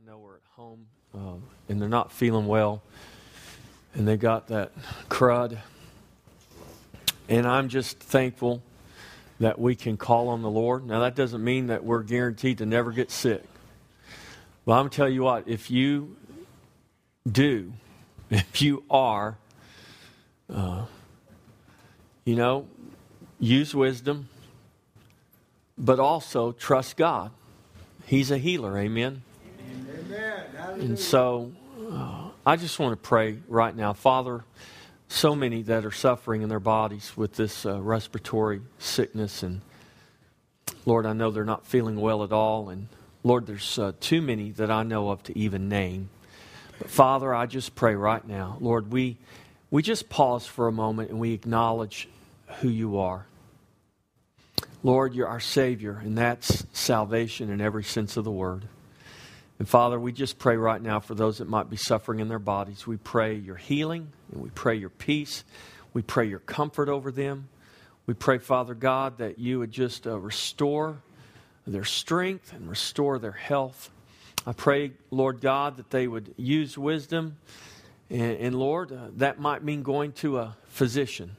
I know we're at home um, and they're not feeling well and they got that crud. And I'm just thankful that we can call on the Lord. Now, that doesn't mean that we're guaranteed to never get sick. But I'm going to tell you what, if you do, if you are, uh, you know, use wisdom, but also trust God. He's a healer, amen? And so uh, I just want to pray right now. Father, so many that are suffering in their bodies with this uh, respiratory sickness. And Lord, I know they're not feeling well at all. And Lord, there's uh, too many that I know of to even name. But Father, I just pray right now. Lord, we, we just pause for a moment and we acknowledge who you are. Lord, you're our Savior, and that's salvation in every sense of the word. And Father, we just pray right now for those that might be suffering in their bodies. We pray your healing, and we pray your peace. We pray your comfort over them. We pray, Father God, that you would just uh, restore their strength and restore their health. I pray, Lord God, that they would use wisdom. And, and Lord, uh, that might mean going to a physician.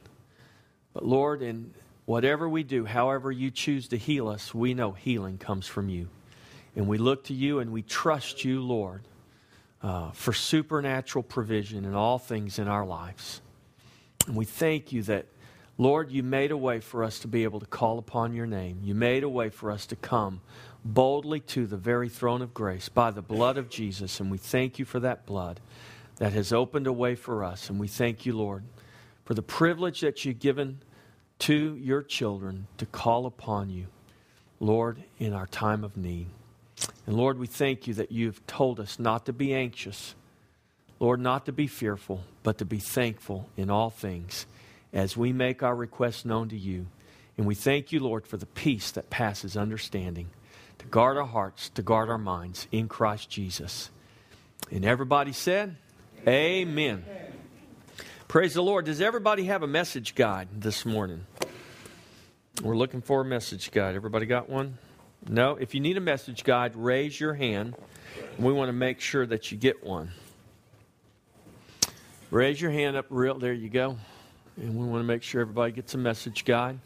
But Lord, in whatever we do, however you choose to heal us, we know healing comes from you. And we look to you and we trust you, Lord, uh, for supernatural provision in all things in our lives. And we thank you that, Lord, you made a way for us to be able to call upon your name. You made a way for us to come boldly to the very throne of grace by the blood of Jesus. And we thank you for that blood that has opened a way for us. And we thank you, Lord, for the privilege that you've given to your children to call upon you, Lord, in our time of need. And Lord, we thank you that you've told us not to be anxious, Lord, not to be fearful, but to be thankful in all things as we make our requests known to you. And we thank you, Lord, for the peace that passes understanding, to guard our hearts, to guard our minds in Christ Jesus. And everybody said, Amen. Amen. Praise the Lord. Does everybody have a message guide this morning? We're looking for a message guide. Everybody got one? No, if you need a message guide, raise your hand. We want to make sure that you get one. Raise your hand up real. There you go. And we want to make sure everybody gets a message guide.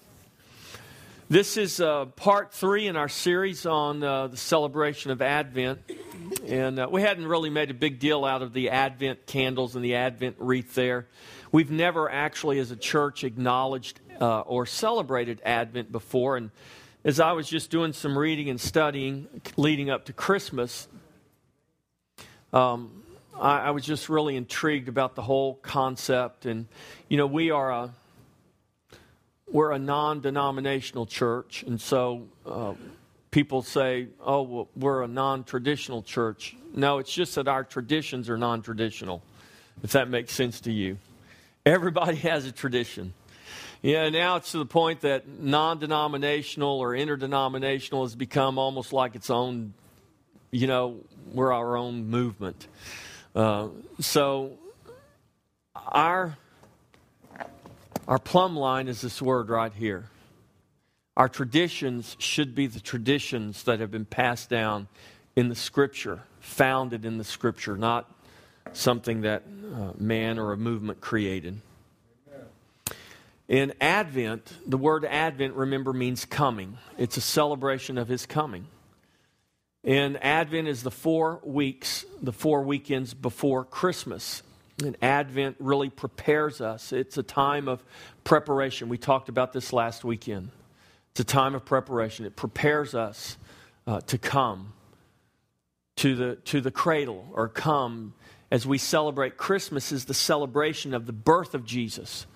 This is uh, part three in our series on uh, the celebration of Advent. And uh, we hadn't really made a big deal out of the Advent candles and the Advent wreath there. We've never actually, as a church, acknowledged uh, or celebrated Advent before. And as I was just doing some reading and studying leading up to Christmas, um, I, I, was just really intrigued about the whole concept. And, you know, we are a, we're a non denominational church. And so uh, people say, oh, well, we're a non traditional church. No, it's just that our traditions are non traditional, if that makes sense to you. Everybody has a tradition. Yeah, now it's to the point that non denominational or interdenominational has become almost like its own, you know, we're our own movement. Uh, so our, our plumb line is this word right here. Our traditions should be the traditions that have been passed down in the Scripture, founded in the Scripture, not something that uh, man or a movement created. In Advent, the word Advent, remember, means coming. It's a celebration of his coming. And Advent is the four weeks, the four weekends before Christmas. And Advent really prepares us. It's a time of preparation. We talked about this last weekend. It's a time of preparation. It prepares us uh, to come to the, to the cradle or come as we celebrate Christmas is the celebration of the birth of Jesus.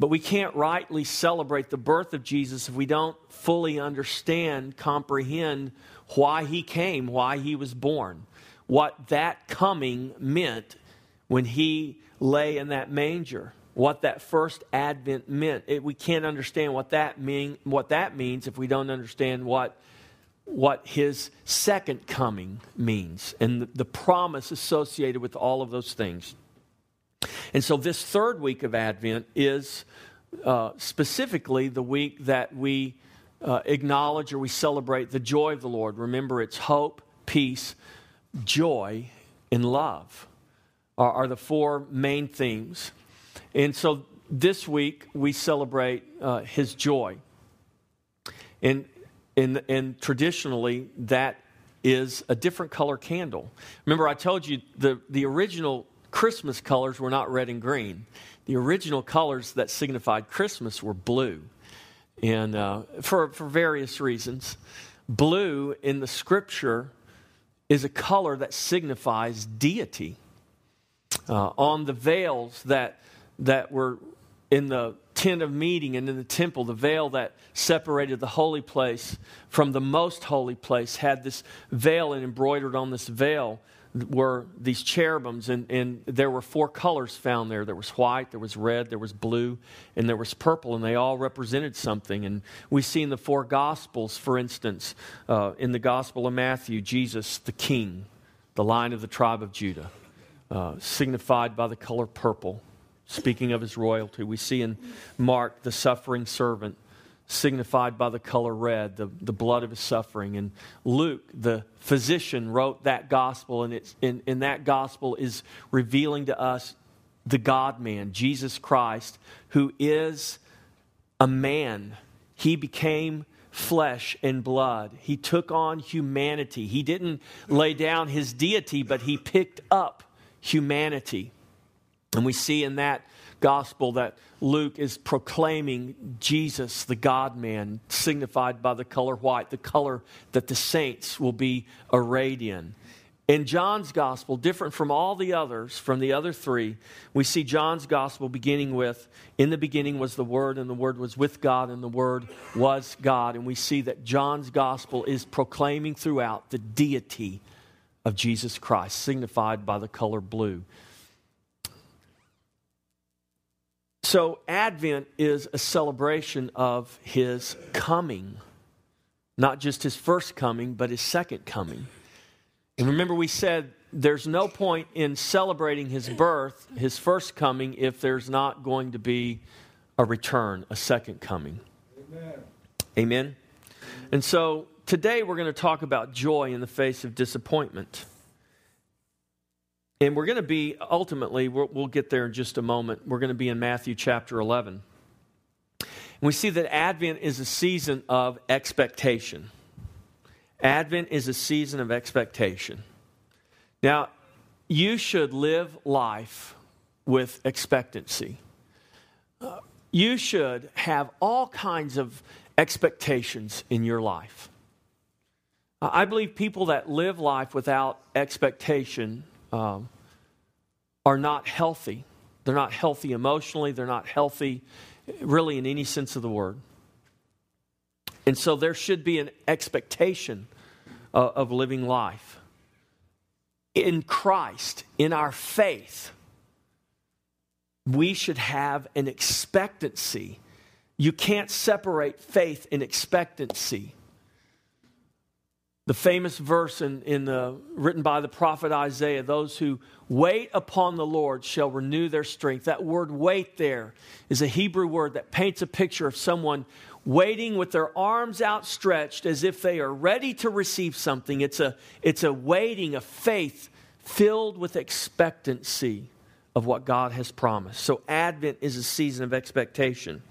But we can't rightly celebrate the birth of Jesus if we don't fully understand, comprehend why he came, why he was born, what that coming meant when he lay in that manger, what that first advent meant. It, we can't understand what that mean, what that means if we don't understand what what his second coming means and the, the promise associated with all of those things. And so, this third week of Advent is uh, specifically the week that we uh, acknowledge or we celebrate the joy of the Lord. Remember, it's hope, peace, joy, and love are, are the four main themes. And so this week we celebrate uh, his joy. And, and, and traditionally, that is a different color candle. Remember, I told you the, the original Christmas colors were not red and green. The original colors that signified Christmas were blue, and uh, for, for various reasons. Blue in the scripture is a color that signifies deity. Uh, on the veils that, that were in the tent of meeting and in the temple, the veil that separated the holy place from the most holy place had this veil, and embroidered on this veil were these cherubims, and, and there were four colors found there. There was white, there was red, there was blue, and there was purple, and they all represented something. And we see in the four Gospels, for instance, uh, in the Gospel of Matthew, Jesus, the King, the line of the tribe of Judah, uh, signified by the color purple, speaking of his royalty. We see in Mark, the suffering servant, signified by the color red, the, the blood of his suffering. And Luke, the physician, wrote that gospel, and it's, in, that gospel is revealing to us the God man, Jesus Christ, who is a man. He became flesh and blood. He took on humanity. He didn't lay down his deity, but he picked up humanity. And we see in that gospel that Luke is proclaiming Jesus, the God man, signified by the color white, the color that the saints will be arrayed in. In John's gospel, different from all the others, from the other three, we see John's gospel beginning with In the beginning was the Word, and the Word was with God, and the Word was God. And we see that John's gospel is proclaiming throughout the deity of Jesus Christ, signified by the color blue. So, Advent is a celebration of his coming, not just his first coming, but his second coming. And remember, we said there's no point in celebrating his birth, his first coming, if there's not going to be a return, a second coming. Amen. Amen. And so today we're going to talk about joy in the face of disappointment. And we're going to be, ultimately, we'll, get there in just a moment. We're going to be in Matthew chapter 11. And we see that Advent is a season of expectation. Advent is a season of expectation. Now, you should live life with expectancy. Uh, you should have all kinds of expectations in your life. I believe people that live life without expectation um, are not healthy. They're not healthy emotionally, they're not healthy really in any sense of the word. And so there should be an expectation of, of living life. In Christ, in our faith, we should have an expectancy. You can't separate faith and expectancy. The famous verse in, in the, written by the prophet Isaiah those who wait upon the Lord shall renew their strength. That word wait there is a Hebrew word that paints a picture of someone waiting with their arms outstretched as if they are ready to receive something. It's a, it's a waiting, a faith filled with expectancy of what God has promised. So, Advent is a season of expectation.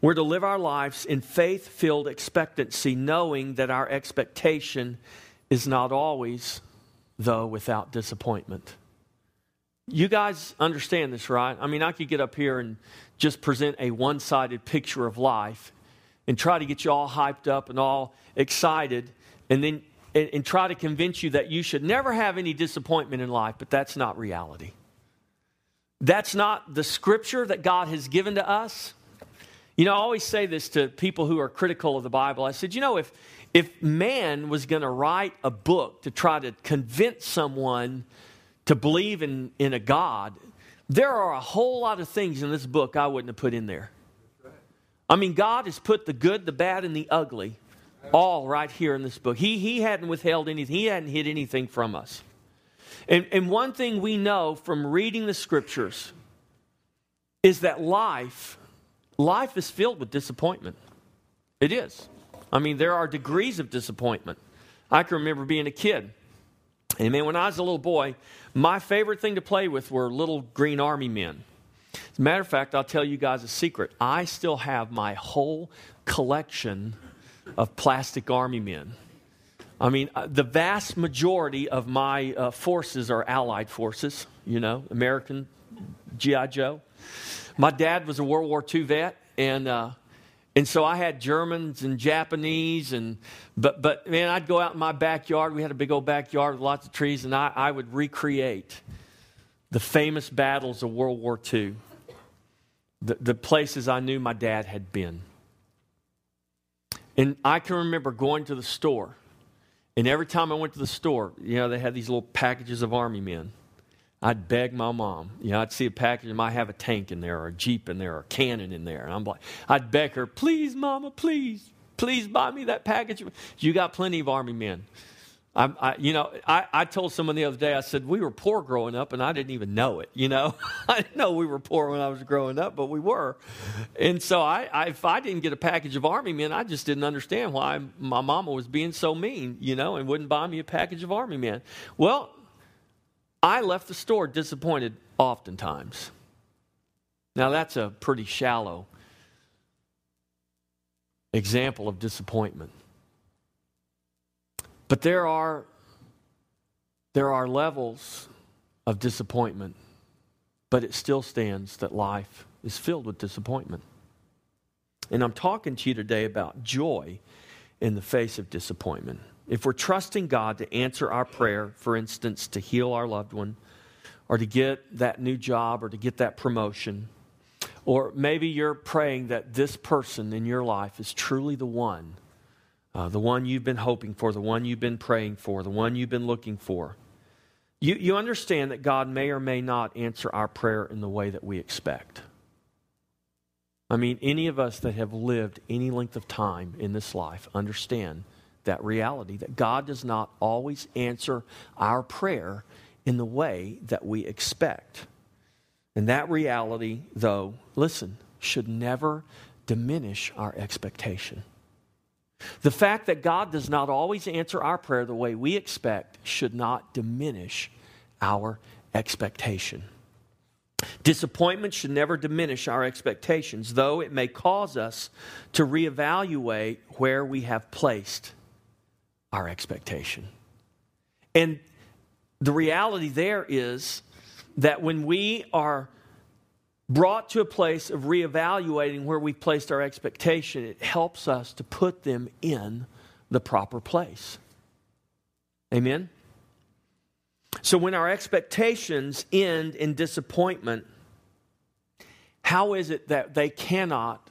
We're to live our lives in faith filled expectancy, knowing that our expectation is not always, though, without disappointment. You guys understand this, right? I mean, I could get up here and just present a one sided picture of life and try to get you all hyped up and all excited and then and, and, try to convince you that you should never have any disappointment in life, but that's not reality. That's not the scripture that God has given to us. You know, I always say this to people who are critical of the Bible. I said, you know, if, if man was going to write a book to try to convince someone to believe in, in a God, there are a whole lot of things in this book I wouldn't have put in there. I mean, God has put the good, the bad, and the ugly all right here in this book. He, he hadn't withheld anything, He hadn't hid anything from us. And, and one thing we know from reading the scriptures is that life life is filled with disappointment. It is. I mean, there are degrees of disappointment. I can remember being a kid. And man, when I was a little boy, my favorite thing to play with were little green army men. As a matter of fact, I'll tell you guys a secret. I still have my whole collection of plastic army men. I mean, uh, the vast majority of my uh, forces are Allied forces, you know, American G.I. Joe. My dad was a World War II vet, and uh, and so I had Germans and Japanese, and but but man, I'd go out in my backyard. We had a big old backyard with lots of trees, and I, I would recreate the famous battles of World War II, the, the places I knew my dad had been. And I can remember going to the store, and every time I went to the store, you know, they had these little packages of army men. I'd beg my mom. You know, I'd see a package and might have a tank in there or a Jeep in there or a cannon in there. And I'm like, I'd beg her, please, mama, please, please buy me that package. You got plenty of army men. I, I, you know, I, I told someone the other day, I said, we were poor growing up and I didn't even know it. You know, I didn't know we were poor when I was growing up, but we were. And so I, I, if I didn't get a package of army men, I just didn't understand why my mama was being so mean, you know, and wouldn't buy me a package of army men. Well, I left the store disappointed oftentimes. Now, that's a pretty shallow example of disappointment. But there are, there are levels of disappointment, but it still stands that life is filled with disappointment. And I'm talking to you today about joy in the face of disappointment. If we're trusting God to answer our prayer, for instance, to heal our loved one, or to get that new job, or to get that promotion, or maybe you're praying that this person in your life is truly the one, uh, the one you've been hoping for, the one you've been praying for, the one you've been looking for. You, you understand that God may or may not answer our prayer in the way that we expect. I mean, any of us that have lived any length of time in this life understand that reality that God does not always answer our prayer in the way that we expect. And that reality, though, listen, should never diminish our expectation. The fact that God does not always answer our prayer the way we expect should not diminish our expectation. Disappointment should never diminish our expectations, though it may cause us to reevaluate where we have placed our expectation. And the reality there is that when we are brought to a place of reevaluating where we've placed our expectation, it helps us to put them in the proper place. Amen? So when our expectations end in disappointment, how is it that they cannot,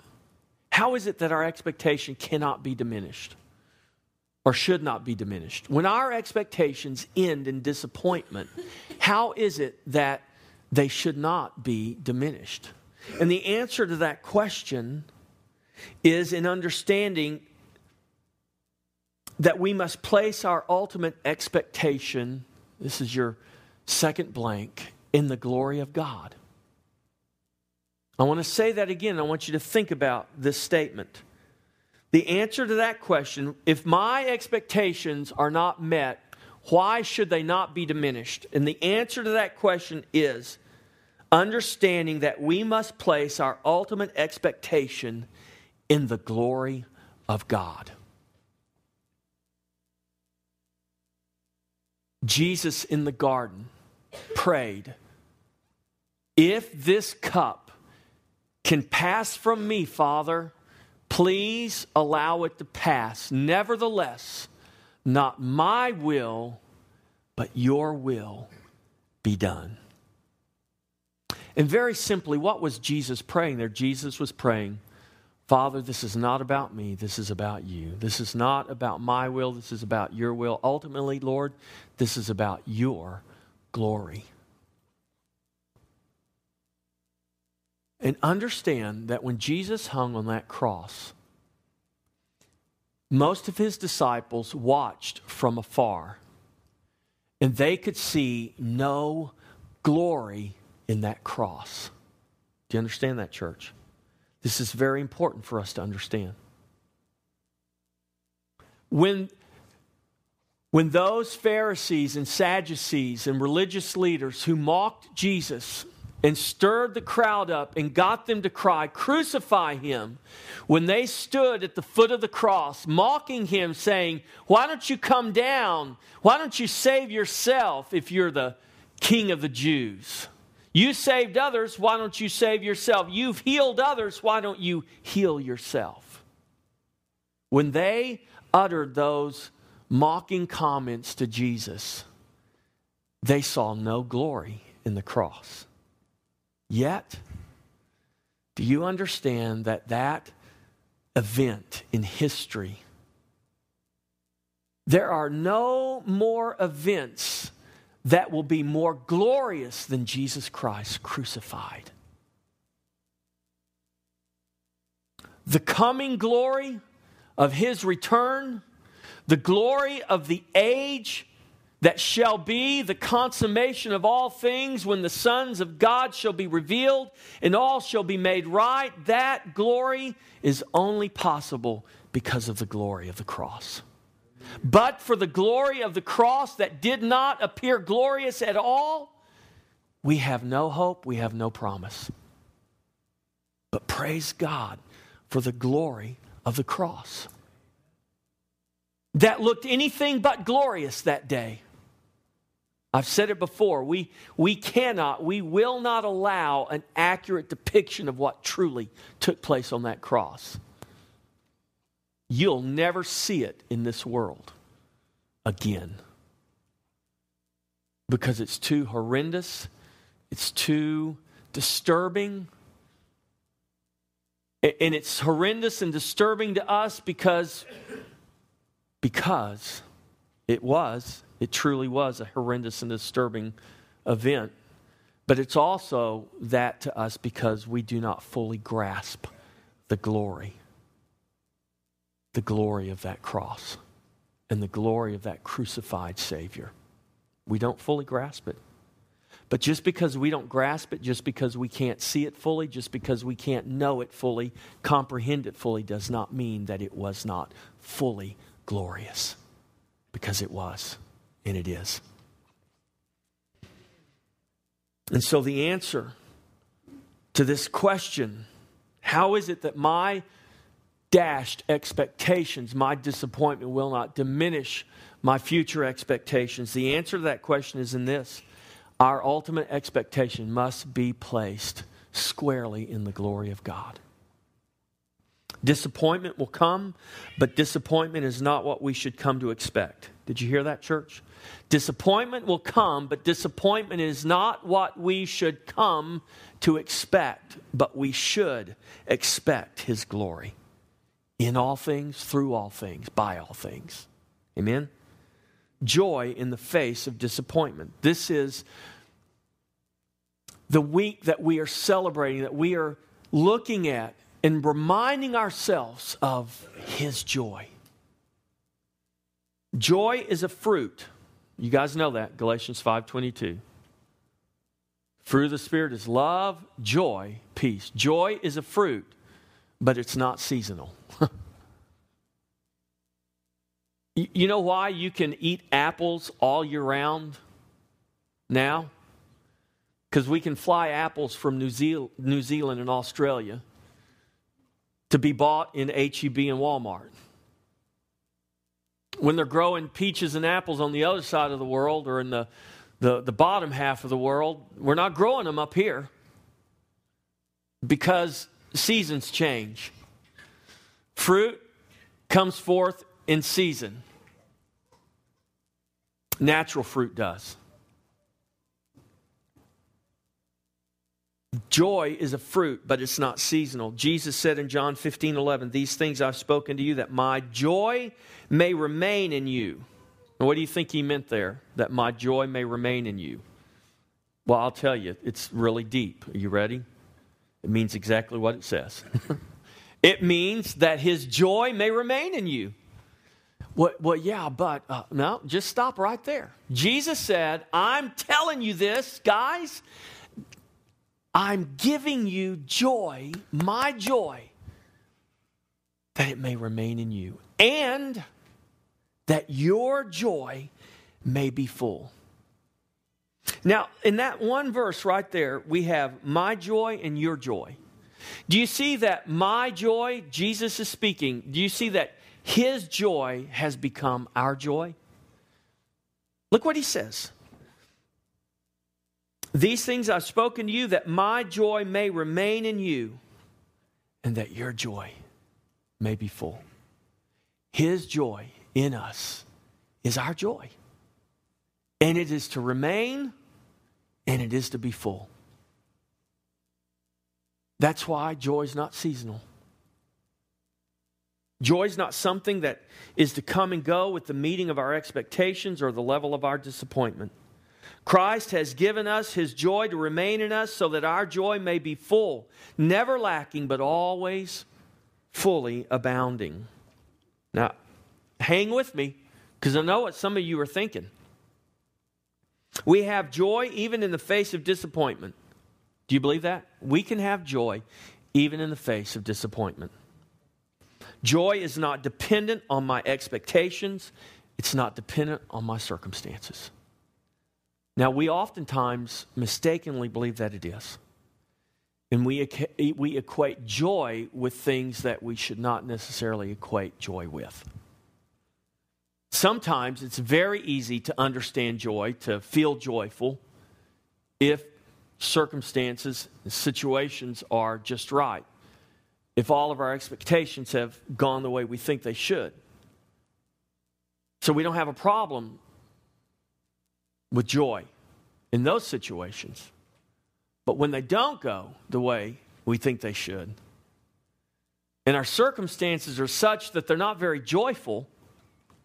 how is it that our expectation cannot be diminished? Or should not be diminished. When our expectations end in disappointment, how is it that they should not be diminished? And the answer to that question is in understanding that we must place our ultimate expectation, this is your second blank, in the glory of God. I want to say that again. I want you to think about this statement. The answer to that question, if my expectations are not met, why should they not be diminished? And the answer to that question is understanding that we must place our ultimate expectation in the glory of God. Jesus in the garden prayed, If this cup can pass from me, Father, Please allow it to pass. Nevertheless, not my will, but your will be done. And very simply, what was Jesus praying there? Jesus was praying, Father, this is not about me, this is about you. This is not about my will, this is about your will. Ultimately, Lord, this is about your glory. And understand that when Jesus hung on that cross, most of his disciples watched from afar, and they could see no glory in that cross. Do you understand that, church? This is very important for us to understand. When when those Pharisees and Sadducees and religious leaders who mocked Jesus and stirred the crowd up and got them to cry, Crucify him, when they stood at the foot of the cross, mocking him, saying, Why don't you come down? Why don't you save yourself if you're the king of the Jews? You saved others, why don't you save yourself? You've healed others, why don't you heal yourself? When they uttered those mocking comments to Jesus, they saw no glory in the cross. Yet, do you understand that that event in history, there are no more events that will be more glorious than Jesus Christ crucified? The coming glory of his return the glory of the age that shall be the consummation of all things when the sons of God shall be revealed and all shall be made right. That glory is only possible because of the glory of the cross. But for the glory of the cross that did not appear glorious at all, we have no hope, we have no promise. But praise God for the glory of the cross that looked anything but glorious that day. I've said it before. We, we cannot, we will not allow an accurate depiction of what truly took place on that cross. You'll never see it in this world again because it's too horrendous, it's too disturbing. And it's horrendous and disturbing to us because because it was, it truly was a horrendous and disturbing event. But it's also that to us because we do not fully grasp the glory, the glory of that cross and the glory of that crucified Savior. We don't fully grasp it. But just because we don't grasp it, just because we can't see it fully, just because we can't know it fully, comprehend it fully, does not mean that it was not fully glorious because it was and it is. And so the answer to this question how is it that my dashed expectations, my disappointment will not diminish my future expectations? The answer to that question is in this our ultimate expectation must be placed squarely in the glory of God. Disappointment will come, but disappointment is not what we should come to expect. Did you hear that, church? Disappointment will come, but disappointment is not what we should come to expect, but we should expect His glory in all things, through all things, by all things. Amen? Joy in the face of disappointment. This is the week that we are celebrating, that we are looking at and reminding ourselves of his joy. Joy is a fruit. You guys know that, Galatians 5:22. Fruit of the spirit is love, joy, peace. Joy is a fruit, but it's not seasonal. you know why you can eat apples all year round now? Because we can fly apples from New, New Zealand and Australia to be bought in HEB and Walmart. When they're growing peaches and apples on the other side of the world or in the, the, the bottom half of the world, we're not growing them up here because seasons change. Fruit comes forth in season. Natural fruit does. Joy is a fruit, but it's not seasonal. Jesus said in John 15, 11, These things I've spoken to you, that my joy may remain in you. And what do you think he meant there? That my joy may remain in you. Well, I'll tell you, it's really deep. Are you ready? It means exactly what it says. it means that his joy may remain in you. Well, well yeah, but uh, no, just stop right there. Jesus said, I'm telling you this, guys, I'm giving you joy, my joy, that it may remain in you. And that your joy may be full. Now, in that one verse right there, we have my joy and your joy. Do you see that my joy, Jesus is speaking, do you see that his joy has become our joy? Look what he says. These things I've spoken to you that my joy may remain in you and that your joy may be full. His joy in us is our joy. And it is to remain and it is to be full. That's why joy is not seasonal. Joy is not something that is to come and go with the meeting of our expectations or the level of our disappointment. Christ has given us his joy to remain in us so that our joy may be full, never lacking, but always fully abounding. Now, hang with me because I know what some of you are thinking. We have joy even in the face of disappointment. Do you believe that? We can have joy even in the face of disappointment. Joy is not dependent on my expectations, it's not dependent on my circumstances. Now, we oftentimes mistakenly believe that it is. And we, we equate joy with things that we should not necessarily equate joy with. Sometimes it's very easy to understand joy, to feel joyful, if circumstances, and situations are just right. If all of our expectations have gone the way we think they should. So we don't have a problem with joy in those situations. But when they don't go the way we think they should, and our circumstances are such that they're not very joyful,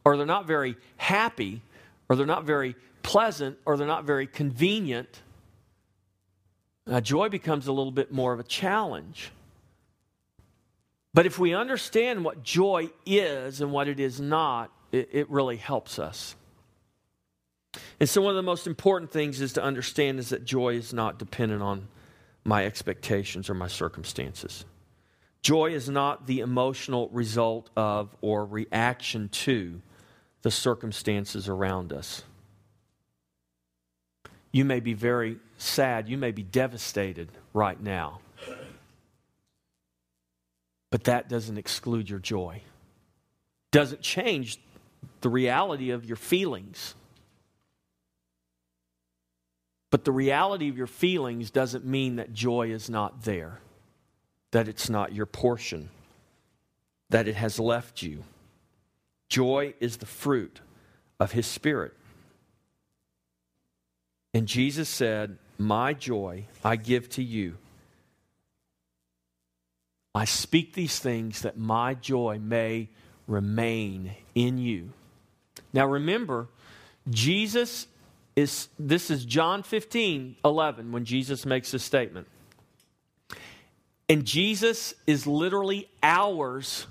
or they're not very happy, or they're not very pleasant, or they're not very convenient, uh, joy becomes a little bit more of a challenge. But if we understand what joy is and what it is not, it, it really helps us. And so, one of the most important things is to understand is that joy is not dependent on my expectations or my circumstances. Joy is not the emotional result of or reaction to the circumstances around us. You may be very sad, you may be devastated right now, but that doesn't exclude your joy, doesn't change the reality of your feelings. But the reality of your feelings doesn't mean that joy is not there, that it's not your portion, that it has left you. Joy is the fruit of His Spirit. And Jesus said, My joy I give to you. I speak these things that my joy may remain in you. Now remember, Jesus is this is John 15, 11, when Jesus makes this statement. And Jesus is literally hours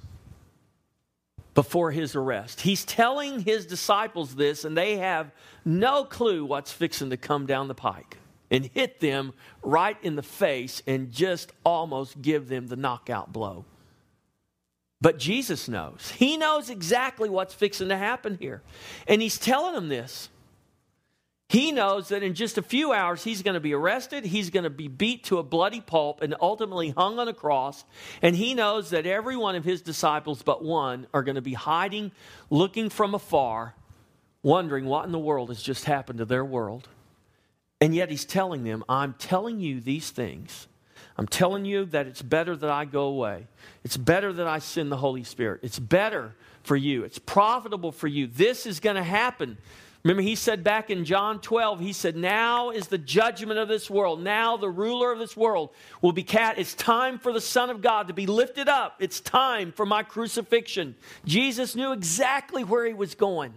before his arrest. He's telling his disciples this, and they have no clue what's fixing to come down the pike and hit them right in the face and just almost give them the knockout blow. But Jesus knows. He knows exactly what's fixing to happen here. And he's telling them this. He knows that in just a few hours he's going to be arrested, he's going to be beat to a bloody pulp, and ultimately hung on a cross. And he knows that every one of his disciples but one are going to be hiding, looking from afar, wondering what in the world has just happened to their world. And yet he's telling them, I'm telling you these things. I'm telling you that it's better that I go away. It's better that I send the Holy Spirit. It's better for you. It's profitable for you. This is going to happen Remember, he said back in John 12, he said, Now is the judgment of this world. Now the ruler of this world will be cat. It's time for the Son of God to be lifted up. It's time for my crucifixion. Jesus knew exactly where he was going.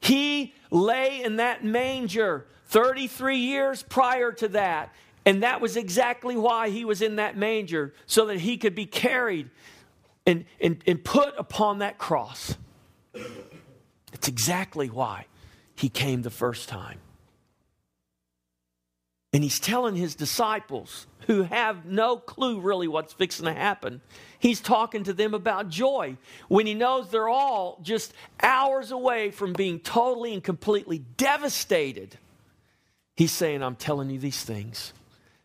He lay in that manger 33 years prior to that. And that was exactly why he was in that manger, so that he could be carried and, and, and put upon that cross. It's exactly why he came the first time. And he's telling his disciples, who have no clue really what's fixing to happen, he's talking to them about joy when he knows they're all just hours away from being totally and completely devastated. He's saying, I'm telling you these things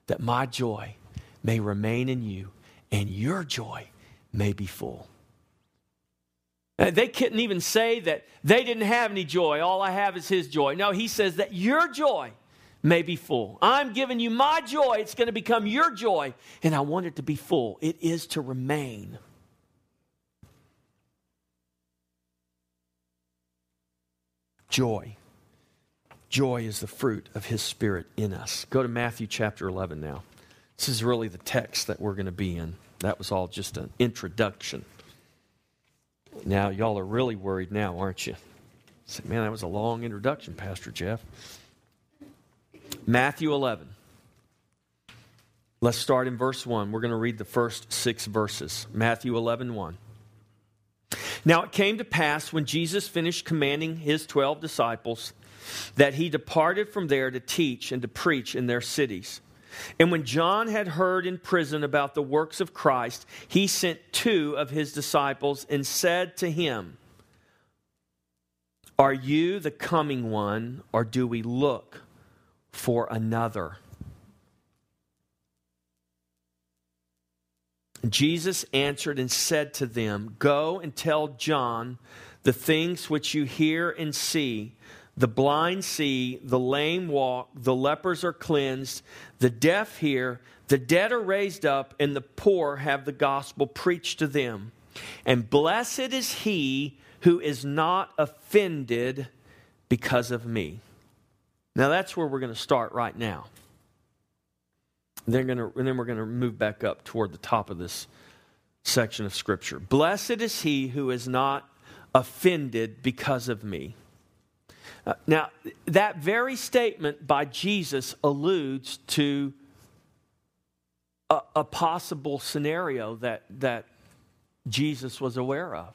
that my joy may remain in you and your joy may be full. Uh, they couldn't even say that they didn't have any joy. All I have is his joy. No, he says that your joy may be full. I'm giving you my joy. It's going to become your joy, and I want it to be full. It is to remain. Joy. Joy is the fruit of his spirit in us. Go to Matthew chapter 11 now. This is really the text that we're going to be in. That was all just an introduction. Now, y'all are really worried now, aren't you? Say, man, that was a long introduction, Pastor Jeff. Matthew 11. Let's start in verse 1. We're going to read the first six verses. Matthew 11, 1. Now it came to pass when Jesus finished commanding his 12 disciples that he departed from there to teach and to preach in their cities. And when John had heard in prison about the works of Christ, he sent two of his disciples and said to him, Are you the coming one, or do we look for another. Jesus answered and said to them, Go and tell John the things which you hear and see. The blind see, the lame walk, the lepers are cleansed, the deaf hear, the dead are raised up, and the poor have the gospel preached to them. And blessed is he who is not offended because of me. Now that's where we're going to start right now. They're going to, and then we're going to move back up toward the top of this section of Scripture. Blessed is he who is not offended because of me. Uh, now, that very statement by Jesus alludes to a, a possible scenario that, that Jesus was aware of.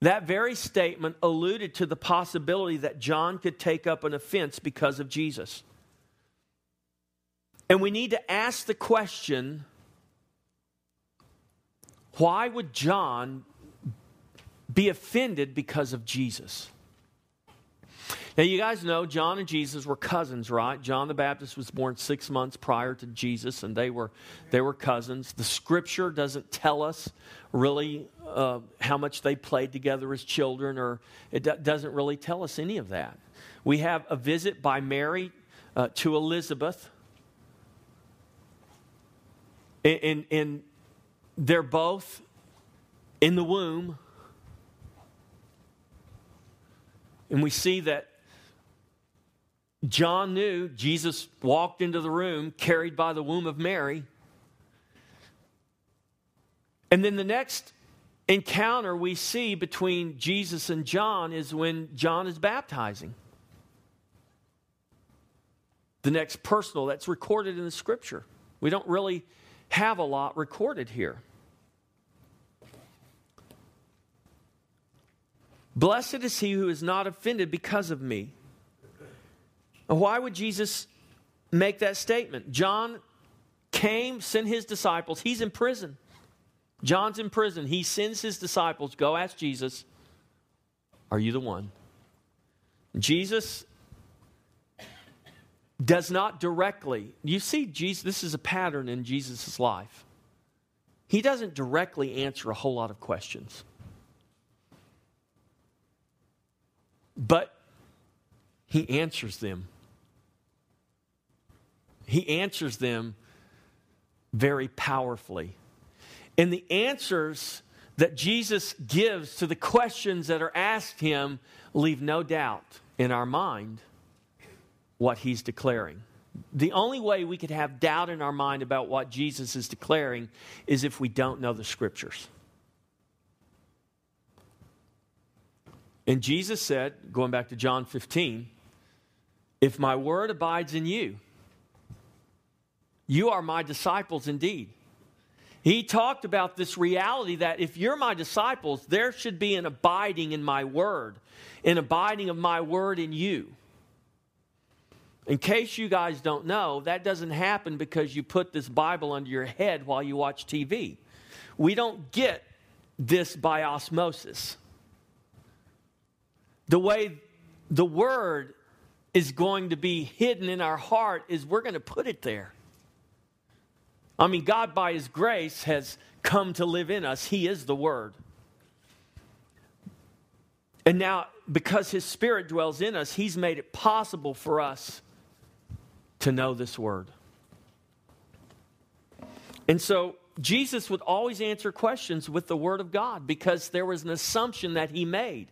That very statement alluded to the possibility that John could take up an offense because of Jesus. And we need to ask the question why would John be offended because of Jesus? Now, you guys know John and Jesus were cousins, right? John the Baptist was born six months prior to Jesus, and they were, they were cousins. The scripture doesn't tell us really uh, how much they played together as children, or it do- doesn't really tell us any of that. We have a visit by Mary uh, to Elizabeth, and, and, and they're both in the womb. And we see that John knew Jesus walked into the room carried by the womb of Mary. And then the next encounter we see between Jesus and John is when John is baptizing. The next personal that's recorded in the scripture. We don't really have a lot recorded here. Blessed is he who is not offended because of me. Why would Jesus make that statement? John came, sent his disciples. He's in prison. John's in prison. He sends his disciples, go ask Jesus, Are you the one? Jesus does not directly, you see, Jesus, this is a pattern in Jesus' life. He doesn't directly answer a whole lot of questions. But he answers them he answers them very powerfully. And the answers that Jesus gives to the questions that are asked him leave no doubt in our mind what he's declaring. The only way we could have doubt in our mind about what Jesus is declaring is if we don't know the scriptures. And Jesus said, going back to John 15, if my word abides in you, you are my disciples indeed. He talked about this reality that if you're my disciples, there should be an abiding in my word, an abiding of my word in you. In case you guys don't know, that doesn't happen because you put this Bible under your head while you watch TV. We don't get this by osmosis. The way the Word is going to be hidden in our heart is we're going to put it there. I mean, God, by His grace, has come to live in us. He is the Word. And now, because His Spirit dwells in us, He's made it possible for us to know this Word. And so, Jesus would always answer questions with the Word of God because there was an assumption that He made.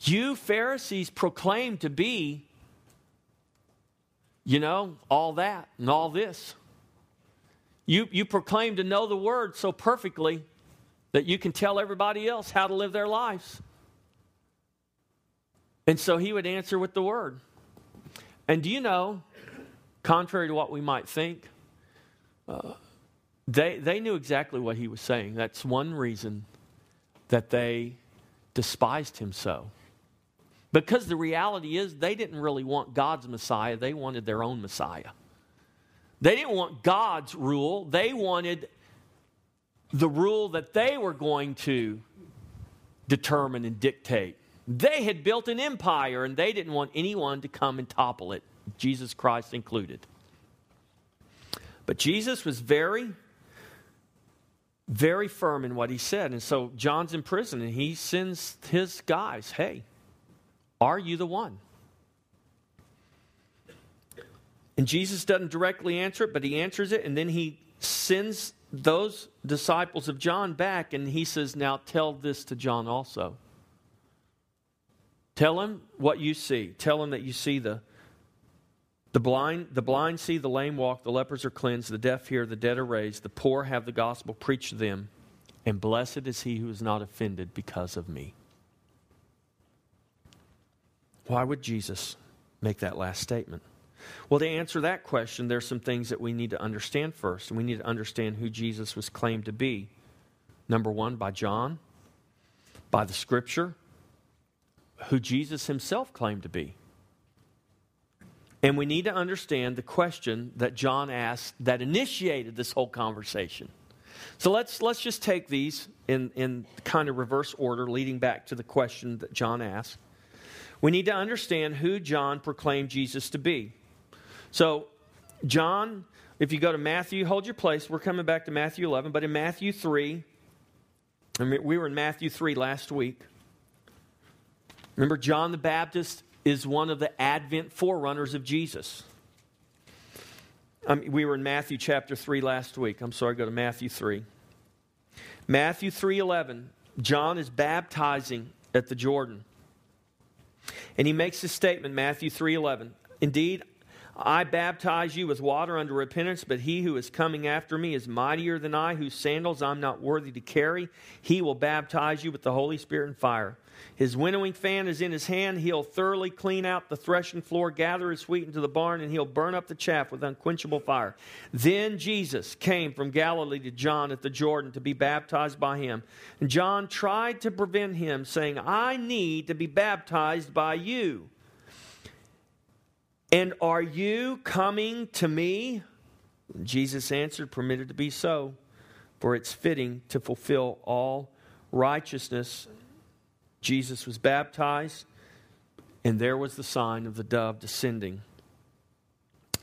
You Pharisees proclaim to be, you know, all that and all this. You, you proclaim to know the word so perfectly that you can tell everybody else how to live their lives. And so he would answer with the word. And do you know, contrary to what we might think, uh, they, they knew exactly what he was saying. That's one reason that they despised him so. Because the reality is, they didn't really want God's Messiah, they wanted their own Messiah. They didn't want God's rule, they wanted the rule that they were going to determine and dictate. They had built an empire and they didn't want anyone to come and topple it, Jesus Christ included. But Jesus was very, very firm in what he said. And so John's in prison and he sends his guys, hey, are you the one? And Jesus doesn't directly answer it, but he answers it, and then he sends those disciples of John back, and he says, Now tell this to John also. Tell him what you see. Tell him that you see the, the blind, the blind see, the lame walk, the lepers are cleansed, the deaf hear, the dead are raised, the poor have the gospel preached to them, and blessed is he who is not offended because of me. Why would Jesus make that last statement? Well, to answer that question, there's some things that we need to understand first. And we need to understand who Jesus was claimed to be. Number one, by John, by the scripture, who Jesus himself claimed to be. And we need to understand the question that John asked that initiated this whole conversation. So let's, let's just take these in, in kind of reverse order, leading back to the question that John asked. We need to understand who John proclaimed Jesus to be. So, John, if you go to Matthew, hold your place. We're coming back to Matthew 11, but in Matthew 3, I mean, we were in Matthew 3 last week. Remember, John the Baptist is one of the Advent forerunners of Jesus. We were in Matthew chapter 3 last week. I'm sorry, go to Matthew 3. Matthew 3:11, John is baptizing at the Jordan. And he makes this statement, Matthew 3:11. Indeed, I baptize you with water unto repentance, but he who is coming after me is mightier than I, whose sandals I'm not worthy to carry. He will baptize you with the Holy Spirit and fire. His winnowing fan is in his hand. He'll thoroughly clean out the threshing floor, gather his wheat into the barn, and he'll burn up the chaff with unquenchable fire. Then Jesus came from Galilee to John at the Jordan to be baptized by him. And John tried to prevent him, saying, I need to be baptized by you and are you coming to me? Jesus answered, Permitted to be so, for it's fitting to fulfill all righteousness. Jesus was baptized, and there was the sign of the dove descending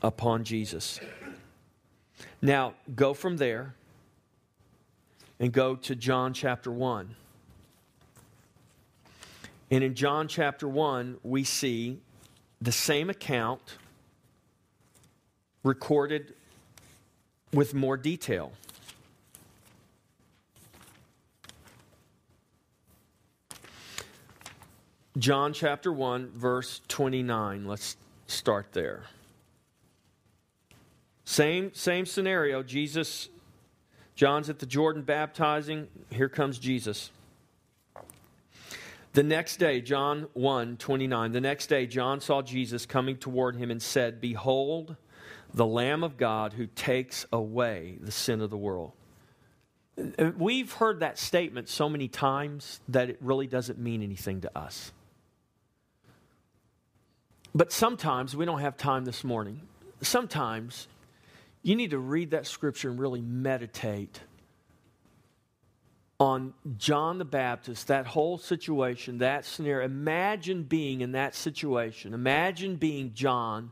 upon Jesus. Now, go from there and go to John chapter 1. And in John chapter 1, we see the same account recorded with more detail. John chapter 1, verse 29. Let's start there. Same, same scenario. Jesus, John's at the Jordan baptizing. Here comes Jesus. The next day, John 1 29, the next day, John saw Jesus coming toward him and said, Behold, the Lamb of God who takes away the sin of the world. We've heard that statement so many times that it really doesn't mean anything to us. But sometimes we don't have time this morning. Sometimes you need to read that scripture and really meditate on John the Baptist, that whole situation, that scenario. Imagine being in that situation. Imagine being John.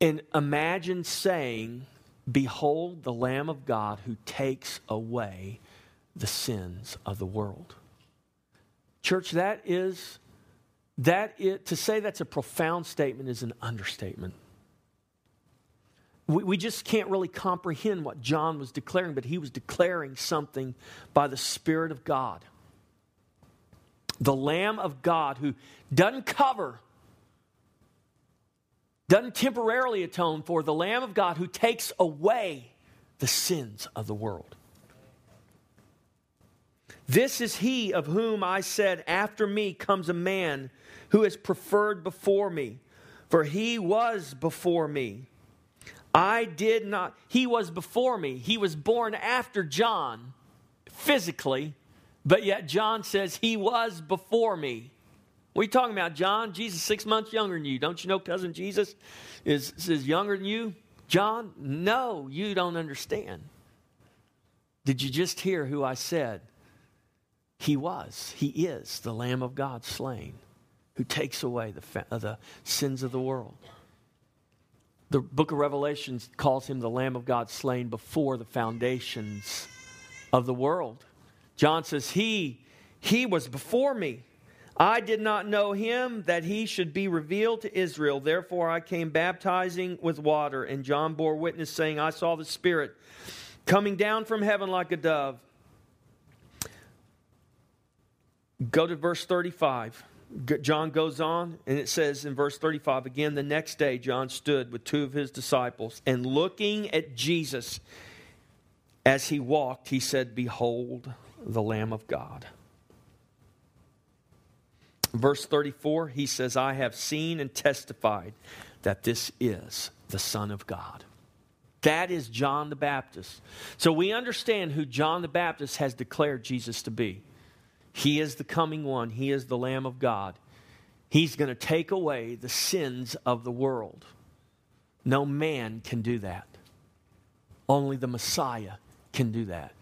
And imagine saying, Behold the Lamb of God who takes away the sins of the world. Church, that is, that is, to say that's a profound statement is an understatement. We, we just can't really comprehend what John was declaring, but he was declaring something by the Spirit of God. The Lamb of God who doesn't cover, doesn't temporarily atone for, the Lamb of God who takes away the sins of the world. This is he of whom I said, After me comes a man who is preferred before me, for he was before me. I did not, he was before me. He was born after John, physically, but yet John says he was before me. What are you talking about, John? Jesus six months younger than you. Don't you know cousin Jesus is, is younger than you? John? No, you don't understand. Did you just hear who I said? He was, he is the Lamb of God slain who takes away the, uh, the sins of the world. The book of Revelation calls him the Lamb of God slain before the foundations of the world. John says, He, he was before me. I did not know him that he should be revealed to Israel. Therefore, I came baptizing with water. And John bore witness, saying, I saw the Spirit coming down from heaven like a dove Go to verse 35. John goes on, and it says in verse 35 again, the next day, John stood with two of his disciples, and looking at Jesus as he walked, he said, Behold the Lamb of God. Verse 34, he says, I have seen and testified that this is the Son of God. That is John the Baptist. So we understand who John the Baptist has declared Jesus to be. He is the coming one, He is the Lamb of God. He's going to take away the sins of the world. No man can do that. Only the Messiah can do that.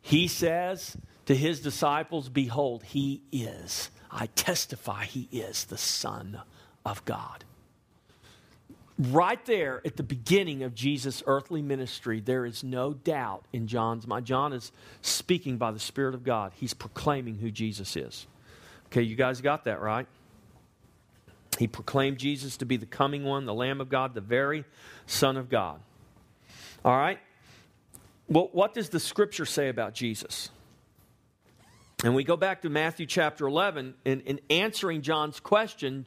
He says to his disciples, Behold, he is. I testify he is the Son of God right there at the beginning of Jesus' earthly ministry, there is no doubt in John's mind. John is speaking by the Spirit of God, he's proclaiming who Jesus is. Okay, you guys got that right? He proclaimed Jesus to be the coming one, the Lamb of God, the very Son of God. All right? Well, what does the scripture say about Jesus? And we go back to Matthew chapter 11, in, in answering John's question,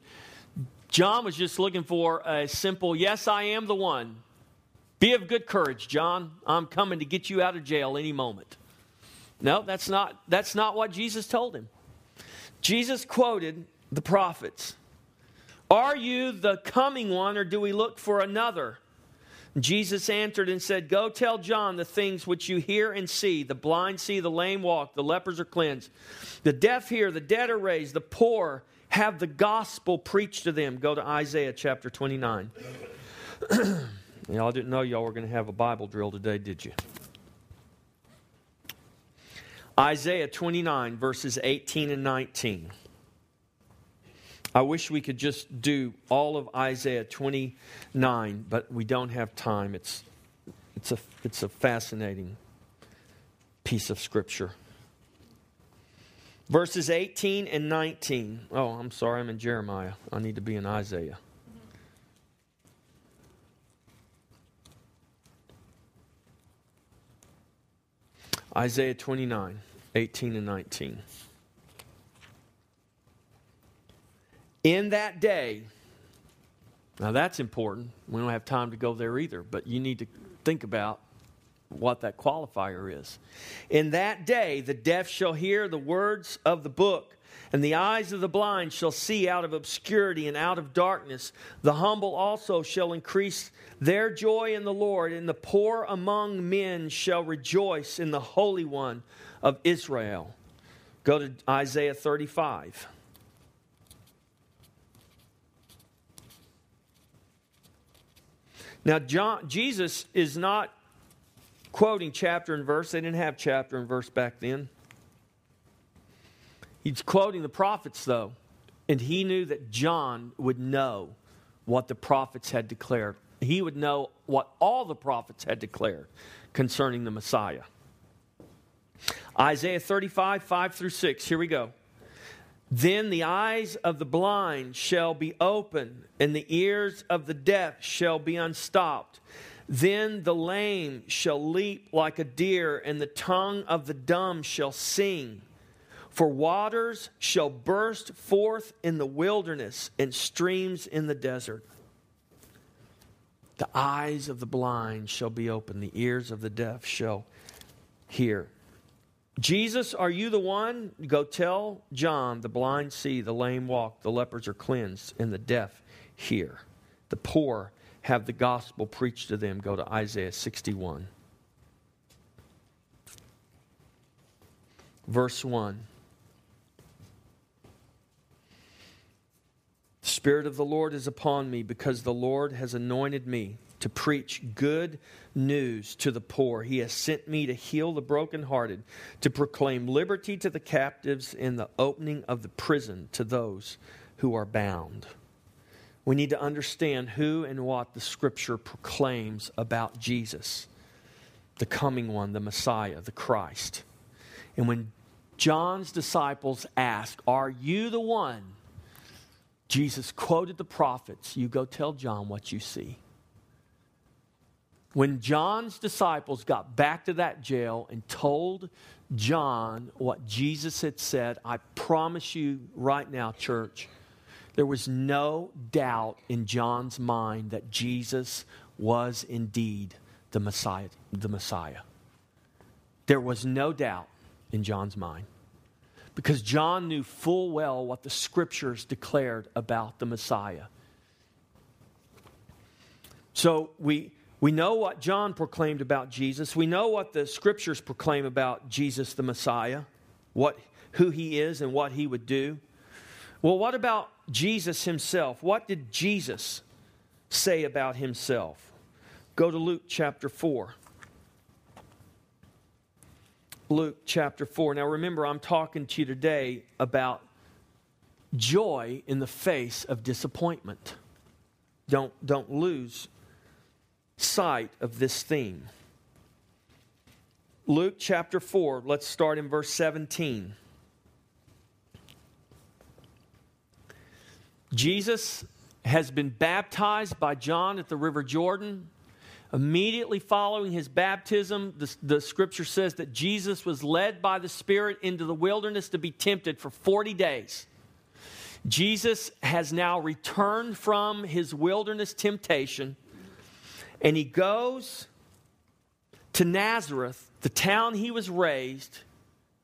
John was just looking for a simple, yes, I am the one. Be of good courage, John. I'm coming to get you out of jail any moment. No, that's not, that's not what Jesus told him. Jesus quoted the prophets Are you the coming one, or do we look for another? Jesus answered and said, Go tell John the things which you hear and see. The blind see, the lame walk, the lepers are cleansed, the deaf hear, the dead are raised, the poor have the gospel preached to them. Go to Isaiah chapter 29. y'all didn't know y'all were going to have a Bible drill today, did you? Isaiah 29, verses 18 and 19. I wish we could just do all of Isaiah 29, but we don't have time. It's, it's, a, it's a fascinating piece of scripture. Verses 18 and 19. Oh, I'm sorry, I'm in Jeremiah. I need to be in Isaiah. Isaiah 29, 18 and 19. In that day, now that's important. We don't have time to go there either, but you need to think about what that qualifier is. In that day, the deaf shall hear the words of the book, and the eyes of the blind shall see out of obscurity and out of darkness. The humble also shall increase their joy in the Lord, and the poor among men shall rejoice in the Holy One of Israel. Go to Isaiah 35. Now, John, Jesus is not quoting chapter and verse. They didn't have chapter and verse back then. He's quoting the prophets, though, and he knew that John would know what the prophets had declared. He would know what all the prophets had declared concerning the Messiah. Isaiah 35, 5 through 6. Here we go. Then the eyes of the blind shall be open, and the ears of the deaf shall be unstopped. Then the lame shall leap like a deer, and the tongue of the dumb shall sing. For waters shall burst forth in the wilderness, and streams in the desert. The eyes of the blind shall be opened, the ears of the deaf shall hear. Jesus, are you the one? Go tell John the blind see, the lame walk, the lepers are cleansed, and the deaf hear. The poor have the gospel preached to them. Go to Isaiah 61. Verse 1. The Spirit of the Lord is upon me because the Lord has anointed me to preach good news to the poor. He has sent me to heal the brokenhearted, to proclaim liberty to the captives, and the opening of the prison to those who are bound. We need to understand who and what the scripture proclaims about Jesus, the coming one, the Messiah, the Christ. And when John's disciples ask, Are you the one? Jesus quoted the prophets. You go tell John what you see. When John's disciples got back to that jail and told John what Jesus had said, I promise you right now, church, there was no doubt in John's mind that Jesus was indeed the Messiah, the Messiah. There was no doubt in John's mind because John knew full well what the scriptures declared about the Messiah. So we we know what John proclaimed about Jesus. We know what the scriptures proclaim about Jesus the Messiah, what, who he is and what he would do. Well, what about Jesus himself? What did Jesus say about himself? Go to Luke chapter 4. Luke chapter 4. Now remember, I'm talking to you today about joy in the face of disappointment. Don't, don't lose sight of this theme. Luke chapter 4, let's start in verse 17. Jesus has been baptized by John at the River Jordan. Immediately following his baptism, the, the, scripture says that Jesus was led by the Spirit into the wilderness to be tempted for 40 days. Jesus has now returned from his wilderness temptation and he goes to Nazareth, the town he was raised.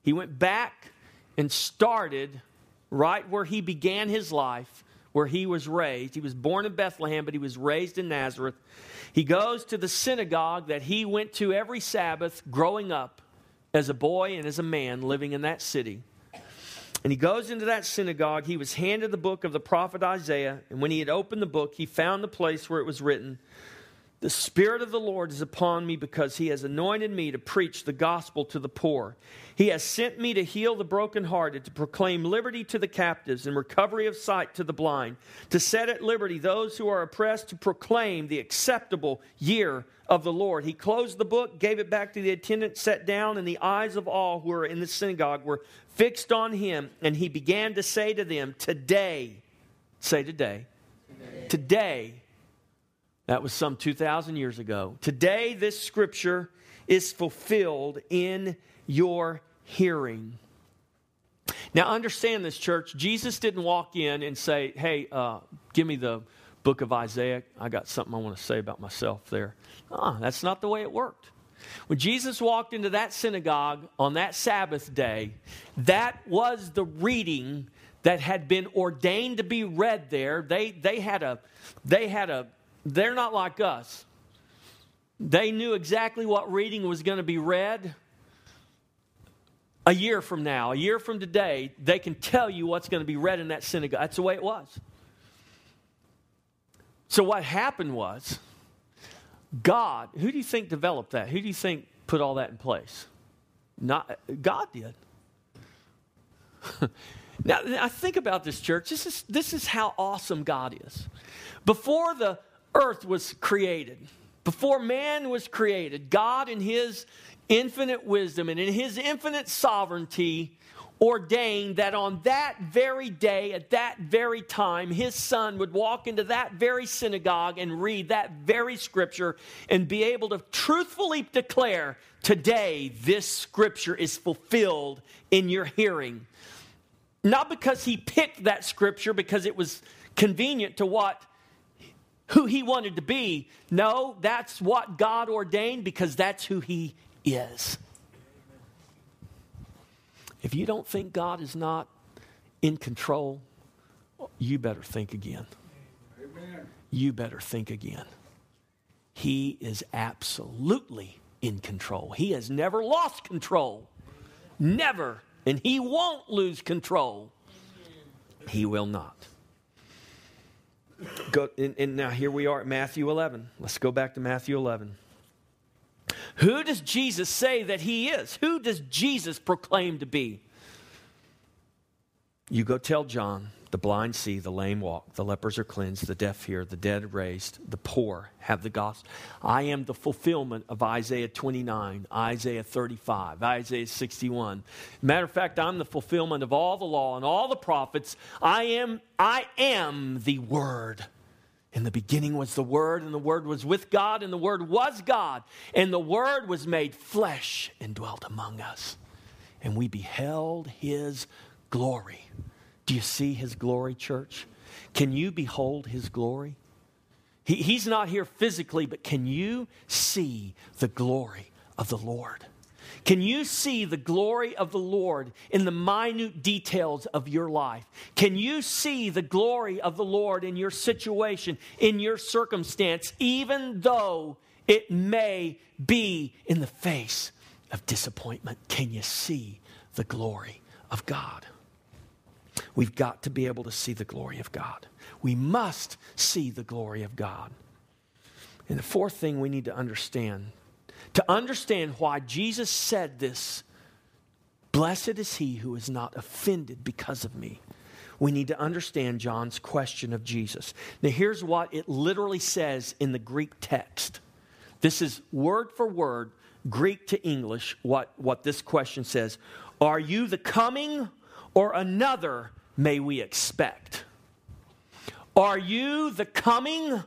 He went back and started right where he began his life, where he was raised. He was born in Bethlehem, but he was raised in Nazareth. He goes to the synagogue that he went to every Sabbath growing up as a boy and as a man living in that city. And he goes into that synagogue. He was handed the book of the prophet Isaiah. And when he had opened the book, he found the place where it was written, the Spirit of the Lord is upon me because He has anointed me to preach the gospel to the poor. He has sent me to heal the brokenhearted, to proclaim liberty to the captives and recovery of sight to the blind, to set at liberty those who are oppressed, to proclaim the acceptable year of the Lord. He closed the book, gave it back to the attendant, sat down, and the eyes of all who were in the synagogue were fixed on him. And he began to say to them, Today, say today, today, today that was some 2,000 years ago. Today, this scripture is fulfilled in your hearing. Now, understand this, church. Jesus didn't walk in and say, Hey, uh, give me the book of Isaiah. I got something I want to say about myself there. Ah, that's not the way it worked. When Jesus walked into that synagogue on that Sabbath day, that was the reading that had been ordained to be read there. They, they, had, a, they had a, they're not like us. They knew exactly what reading was going to be read. A year from now, a year from today, they can tell you what's going to be read in that synagogue. That's the way it was. So, what happened was God, who do you think developed that? Who do you think put all that in place? Not God did. now, I think about this church. This is, this is how awesome God is. Before the earth was created, before man was created, God, in his infinite wisdom and in his infinite sovereignty, ordained that on that very day, at that very time, his son would walk into that very synagogue and read that very scripture and be able to truthfully declare, Today, this scripture is fulfilled in your hearing. Not because he picked that scripture because it was convenient to what who he wanted to be. No, that's what God ordained because that's who he is. If you don't think God is not in control, you better think again. Amen. You better think again. He is absolutely in control. He has never lost control. Never. And he won't lose control. He will not. Go, and, and now here we are at Matthew 11. Let's go back to Matthew 11. Who does Jesus say that he is? Who does Jesus proclaim to be? You go tell John, the blind see, the lame walk, the lepers are cleansed, the deaf hear, the dead raised, the poor have the gospel. I am the fulfillment of Isaiah 29, Isaiah 35, Isaiah 61. Matter of fact, I'm the fulfillment of all the law and all the prophets. I am, I am the word. In the beginning was the Word, and the Word was with God, and the Word was God. And the Word was made flesh and dwelt among us. And we beheld His glory. Do you see His glory, church? Can you behold His glory? He, he's not here physically, but can you see the glory of the Lord? Can you see the glory of the Lord in the minute details of your life? Can you see the glory of the Lord in your situation, in your circumstance, even though it may be in the face of disappointment? Can you see the glory of God? We've got to be able to see the glory of God. We must see the glory of God. And the fourth thing we need to understand to understand why Jesus said this Blessed is he who is not offended because of me. We need to understand John's question of Jesus. Now, here's what it literally says in the Greek text. This is word for word, Greek to English, what, what this question says. Are you the coming or another may we expect? Are you the coming?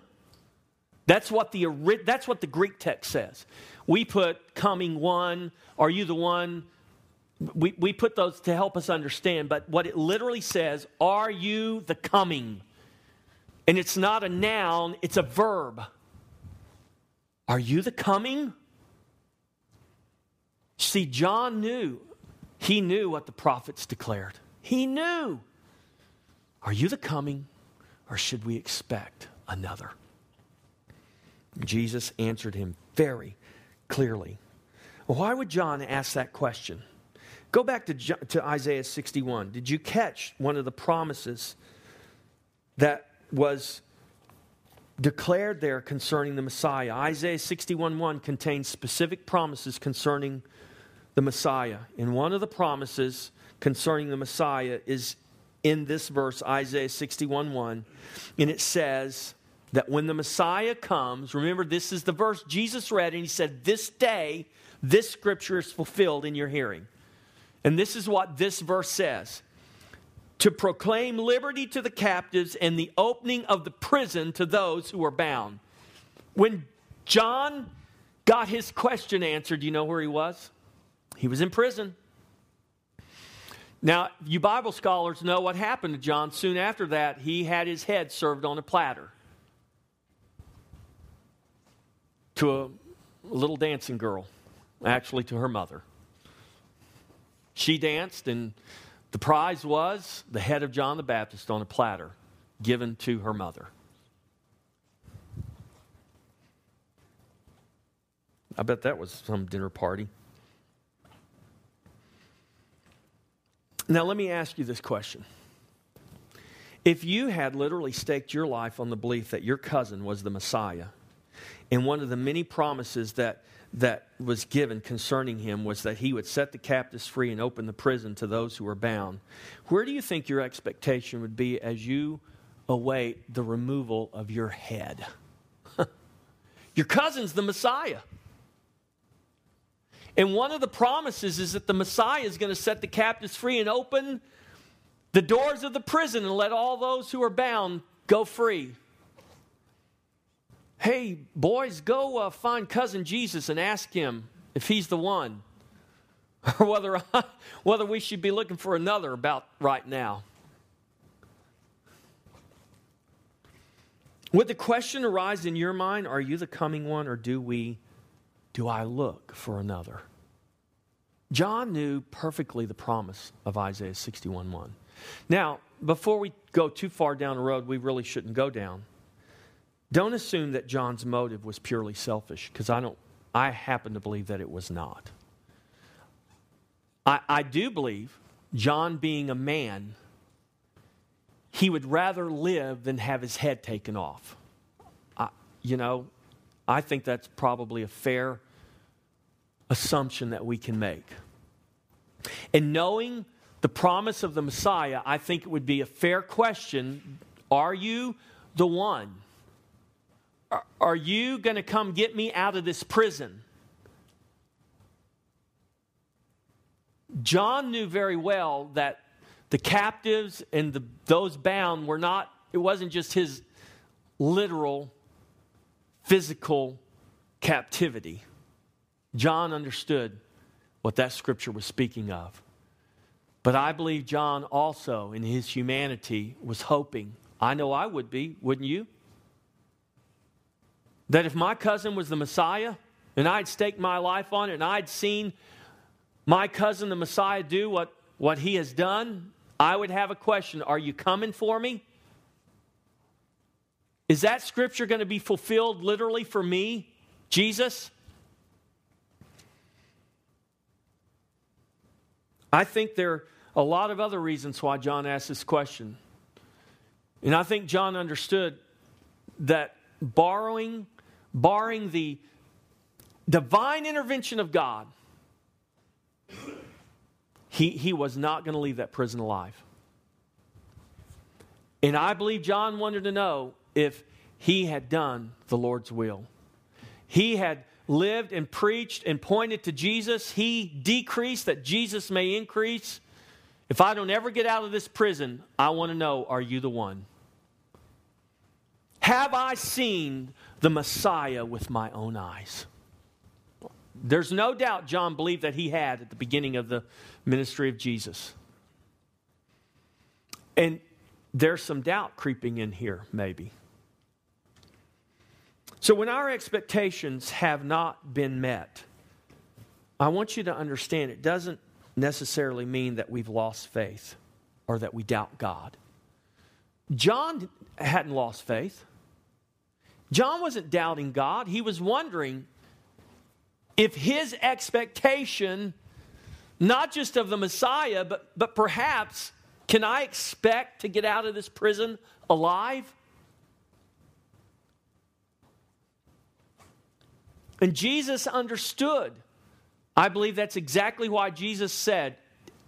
That's what the, that's what the Greek text says. We put coming one. Are you the one? We, we put those to help us understand, but what it literally says, are you the coming? And it's not a noun, it's a verb. Are you the coming? See, John knew. He knew what the prophets declared. He knew. Are you the coming, or should we expect another? Jesus answered him very clearly. Why would John ask that question? Go back to, to Isaiah 61. Did you catch one of the promises that was declared there concerning the Messiah? Isaiah 61 1 contains specific promises concerning the Messiah. And one of the promises concerning the Messiah is in this verse, Isaiah 61 1. And it says, that when the Messiah comes, remember this is the verse Jesus read, and he said, This day, this scripture is fulfilled in your hearing. And this is what this verse says to proclaim liberty to the captives and the opening of the prison to those who are bound. When John got his question answered, you know where he was? He was in prison. Now, you Bible scholars know what happened to John soon after that. He had his head served on a platter. To a little dancing girl, actually to her mother. She danced, and the prize was the head of John the Baptist on a platter given to her mother. I bet that was some dinner party. Now, let me ask you this question. If you had literally staked your life on the belief that your cousin was the Messiah, And one of the many promises that, that was given concerning him was that he would set the captives free and open the prison to those who were bound. Where do you think your expectation would be as you await the removal of your head? your cousin's the Messiah. And one of the promises is that the Messiah is going to set the captives free and open the doors of the prison and let all those who are bound go free. Hey, boys, go uh, find cousin Jesus and ask him if he's the one, or whether, whether we should be looking for another about right now. Would the question arise in your mind, are you the coming one, or do we, do I look for another? John knew perfectly the promise of Isaiah 61 1. Now, before we go too far down the road, we really shouldn't go down. Don't assume that John's motive was purely selfish, because I don't I happen to believe that it was not. I, I do believe John being a man, he would rather live than have his head taken off. I, you know, I think that's probably a fair assumption that we can make. And knowing the promise of the Messiah, I think it would be a fair question Are you the one? Are you going to come get me out of this prison? John knew very well that the captives and the, those bound were not, it wasn't just his literal, physical captivity. John understood what that scripture was speaking of. But I believe John also, in his humanity, was hoping. I know I would be, wouldn't you? That if my cousin was the Messiah and I'd staked my life on it and I'd seen my cousin, the Messiah, do what, what he has done, I would have a question Are you coming for me? Is that scripture going to be fulfilled literally for me, Jesus? I think there are a lot of other reasons why John asked this question. And I think John understood that borrowing, barring the divine intervention of God, he, he was not going to leave that prison alive. And I believe John wanted to know if he had done the Lord's will. He had lived and preached and pointed to Jesus. He decreased that Jesus may increase. If I don't ever get out of this prison, I want to know are you the one? Have I seen the Messiah with my own eyes? There's no doubt John believed that he had at the beginning of the ministry of Jesus. And there's some doubt creeping in here, maybe. So when our expectations have not been met, I want you to understand it doesn't necessarily mean that we've lost faith or that we doubt God. John hadn't lost faith. John wasn't doubting God. He was wondering if his expectation, not just of the Messiah, but, but perhaps, can I expect to get out of this prison alive? And Jesus understood. I believe that's exactly why Jesus said,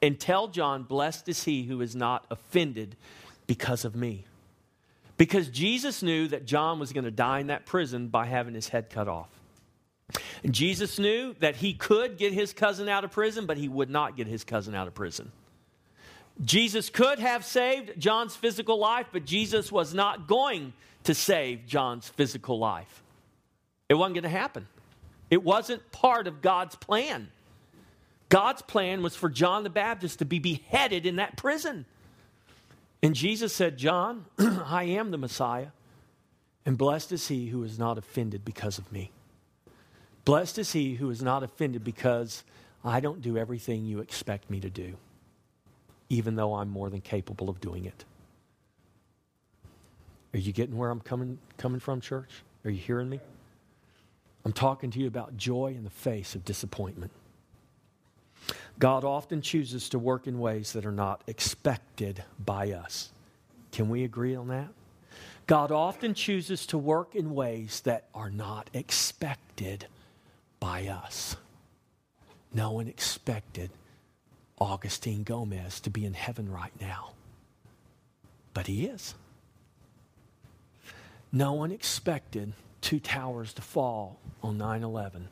and tell John, blessed is he who is not offended because of me. Because Jesus knew that John was going to die in that prison by having his head cut off. Jesus knew that he could get his cousin out of prison, but he would not get his cousin out of prison. Jesus could have saved John's physical life, but Jesus was not going to save John's physical life. It wasn't going to happen. It wasn't part of God's plan. God's plan was for John the Baptist to be beheaded in that prison. And Jesus said, John, I am the Messiah, and blessed is he who is not offended because of me. Blessed is he who is not offended because I don't do everything you expect me to do, even though I'm more than capable of doing it. Are you getting where I'm coming, coming from, church? Are you hearing me? I'm talking to you about joy in the face of disappointment. God often chooses to work in ways that are not expected by us. Can we agree on that? God often chooses to work in ways that are not expected by us. No one expected Augustine Gomez to be in heaven right now, but he is. No one expected two towers to fall on 9 11.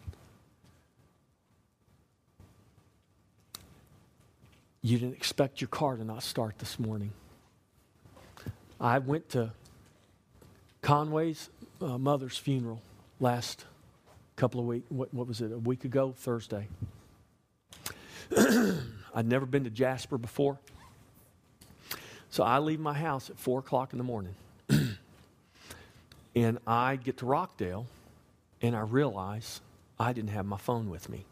You didn't expect your car to not start this morning. I went to Conway's uh, mother's funeral last couple of weeks. What, what was it? A week ago, Thursday. I'd never been to Jasper before. So I leave my house at 4 o'clock in the morning. and I get to Rockdale, and I realize I didn't have my phone with me.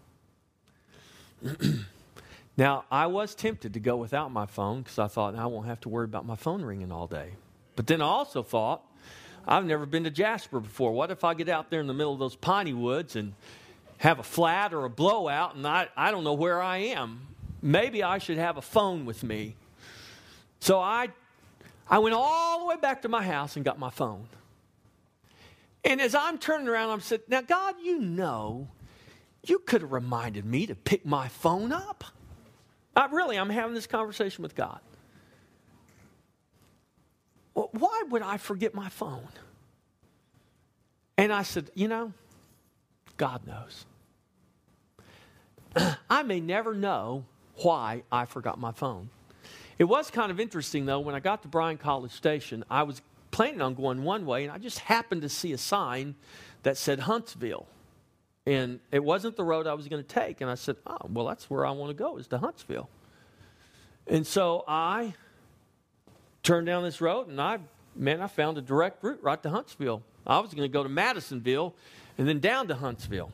now, I was tempted to go without my phone because I thought I won't have to worry about my phone ringing all day. But then I also thought, I've never been to Jasper before. What if I get out there in the middle of those piney woods and have a flat or a blowout and I, I don't know where I am? Maybe I should have a phone with me. So I, I went all the way back to my house and got my phone. And as I'm turning around, I'm saying, Now, God, you know, you could have reminded me to pick my phone up. I, really, I'm having this conversation with God. Well, why would I forget my phone? And I said, You know, God knows. I may never know why I forgot my phone. It was kind of interesting, though, when I got to Bryan College Station, I was planning on going one way, and I just happened to see a sign that said Huntsville. And it wasn't the road I was going to take. And I said, Oh, well, that's where I want to go, is to Huntsville. And so I turned down this road, and I, man, I found a direct route right to Huntsville. I was going to go to Madisonville and then down to Huntsville.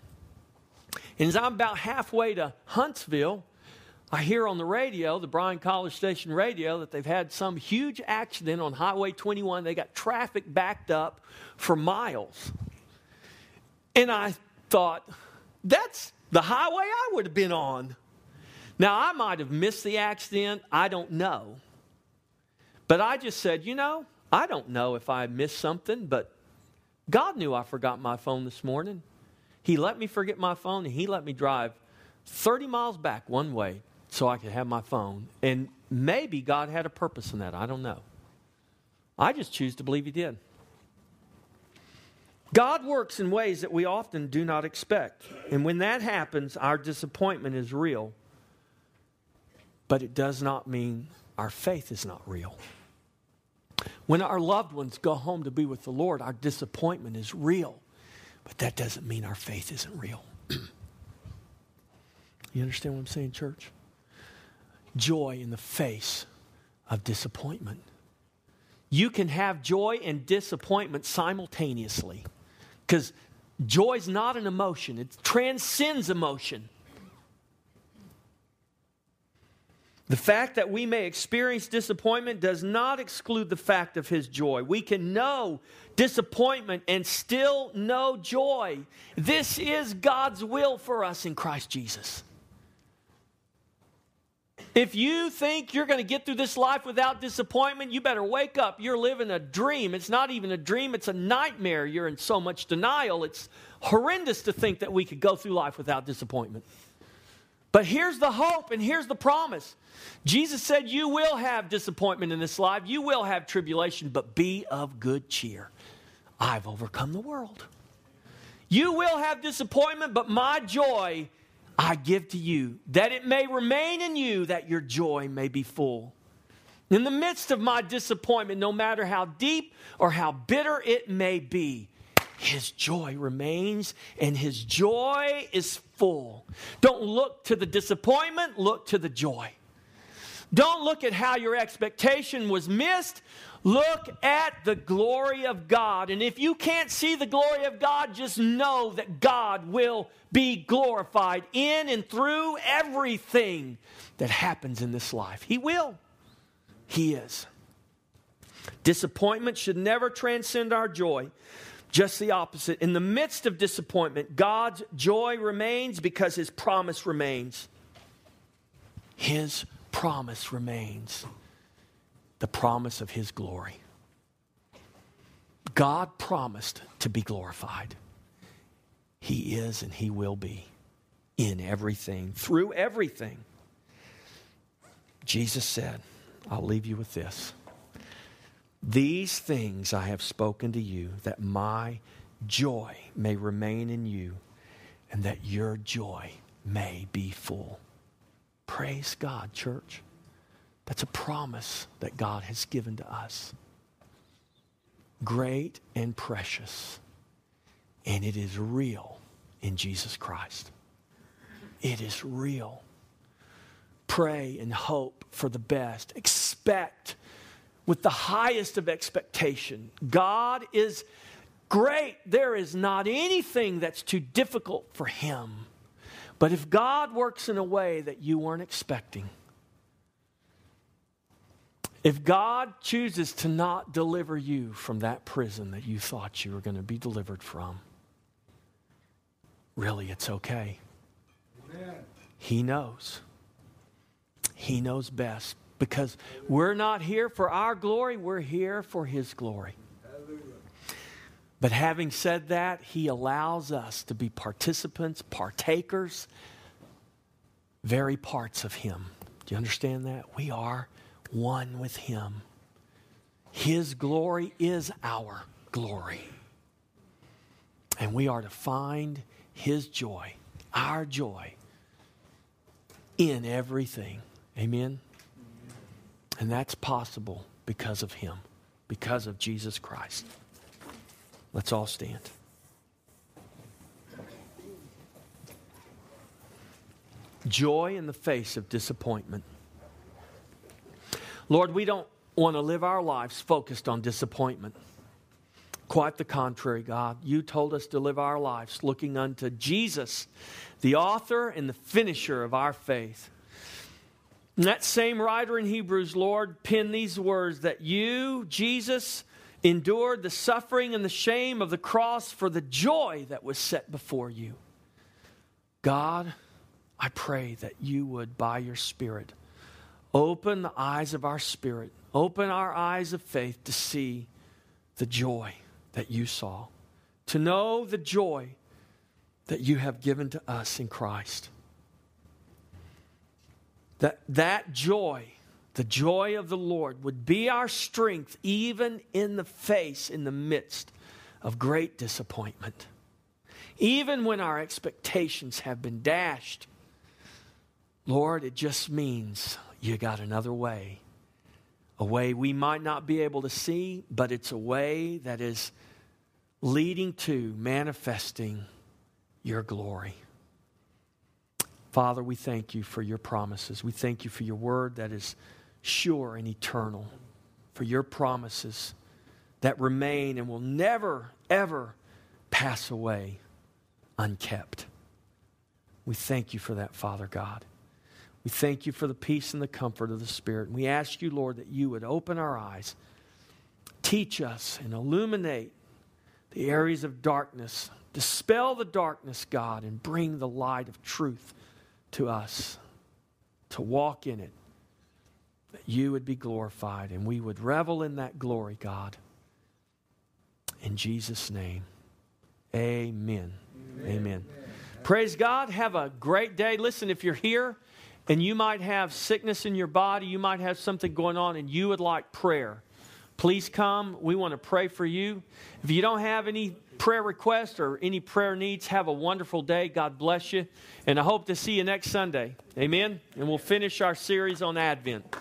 And as I'm about halfway to Huntsville, I hear on the radio, the Bryan College Station radio, that they've had some huge accident on Highway 21. They got traffic backed up for miles. And I thought, that's the highway I would have been on. Now, I might have missed the accident. I don't know. But I just said, you know, I don't know if I missed something, but God knew I forgot my phone this morning. He let me forget my phone, and He let me drive 30 miles back one way so I could have my phone. And maybe God had a purpose in that. I don't know. I just choose to believe He did. God works in ways that we often do not expect. And when that happens, our disappointment is real. But it does not mean our faith is not real. When our loved ones go home to be with the Lord, our disappointment is real. But that doesn't mean our faith isn't real. you understand what I'm saying, church? joy in the face of disappointment. You can have joy and disappointment simultaneously because joy is not an emotion, it transcends emotion. The fact that we may experience disappointment does not exclude the fact of his joy. We can know disappointment and still know joy. This is God's will for us in Christ Jesus. If you think you're going to get through this life without disappointment, you better wake up. You're living a dream. It's not even a dream, it's a nightmare. You're in so much denial. It's horrendous to think that we could go through life without disappointment. But here's the hope and here's the promise. Jesus said, You will have disappointment in this life, you will have tribulation, but be of good cheer. I've overcome the world. You will have disappointment, but my joy I give to you, that it may remain in you, that your joy may be full. In the midst of my disappointment, no matter how deep or how bitter it may be, his joy remains and his joy is full. Don't look to the disappointment, look to the joy. Don't look at how your expectation was missed. Look at the glory of God. And if you can't see the glory of God, just know that God will be glorified in and through everything that happens in this life. He will. He is. Disappointment should never transcend our joy. Just the opposite. In the midst of disappointment, God's joy remains because His promise remains. His promise remains the promise of His glory. God promised to be glorified. He is and He will be in everything, through everything. Jesus said, I'll leave you with this. These things I have spoken to you, that my joy may remain in you, and that your joy may be full. Praise God, church. That's a promise that God has given to us. Great and precious. And it is real in Jesus Christ. It is real. Pray and hope for the best. Expect with the highest of expectation. God is great. There is not anything that's too difficult for Him. But if God works in a way that you weren't expecting, if God chooses to not deliver you from that prison that you thought you were going to be delivered from, really, it's okay. Amen. He knows. He knows best because we're not here for our glory, we're here for His glory. But having said that, He allows us to be participants, partakers, very parts of Him. Do you understand that? We are one with Him. His glory is our glory. And we are to find His joy, our joy, in everything. Amen? And that's possible because of Him, because of Jesus Christ. Let's all stand. Joy in the face of disappointment. Lord, we don't want to live our lives focused on disappointment. Quite the contrary, God. You told us to live our lives looking unto Jesus, the author and the finisher of our faith. And that same writer in Hebrews, Lord, penned these words that you, Jesus, endured the suffering and the shame of the cross for the joy that was set before you. God, I pray that you would, by your Spirit, Open the eyes of our spirit, open our eyes of faith to see the joy that you saw, to know the joy that you have given to us in Christ. That that joy, the joy of the Lord, would be our strength even in the face, in the midst of great disappointment. Even when our expectations have been dashed, Lord, it just means you got another way. A way we might not be able to see, but it's a way that is leading to manifesting your glory. Father, we thank you for your promises. We thank you for your word that is sure and eternal, for your promises that remain and will never, ever pass away unkept. We thank you for that, Father God. We thank you for the peace and the comfort of the Spirit. And we ask you, Lord, that you would open our eyes, teach us, and illuminate the areas of darkness. Dispel the darkness, God, and bring the light of truth to us to walk in it. That you would be glorified and we would revel in that glory, God. In Jesus' name, amen. Amen. amen. Praise God. Have a great day. Listen, if you're here, and you might have sickness in your body, you might have something going on, and you would like prayer, please come. We want to pray for you. If you don't have any prayer requests or any prayer needs, have a wonderful day. God bless you. And I hope to see you next Sunday. Amen. And we'll finish our series on Advent.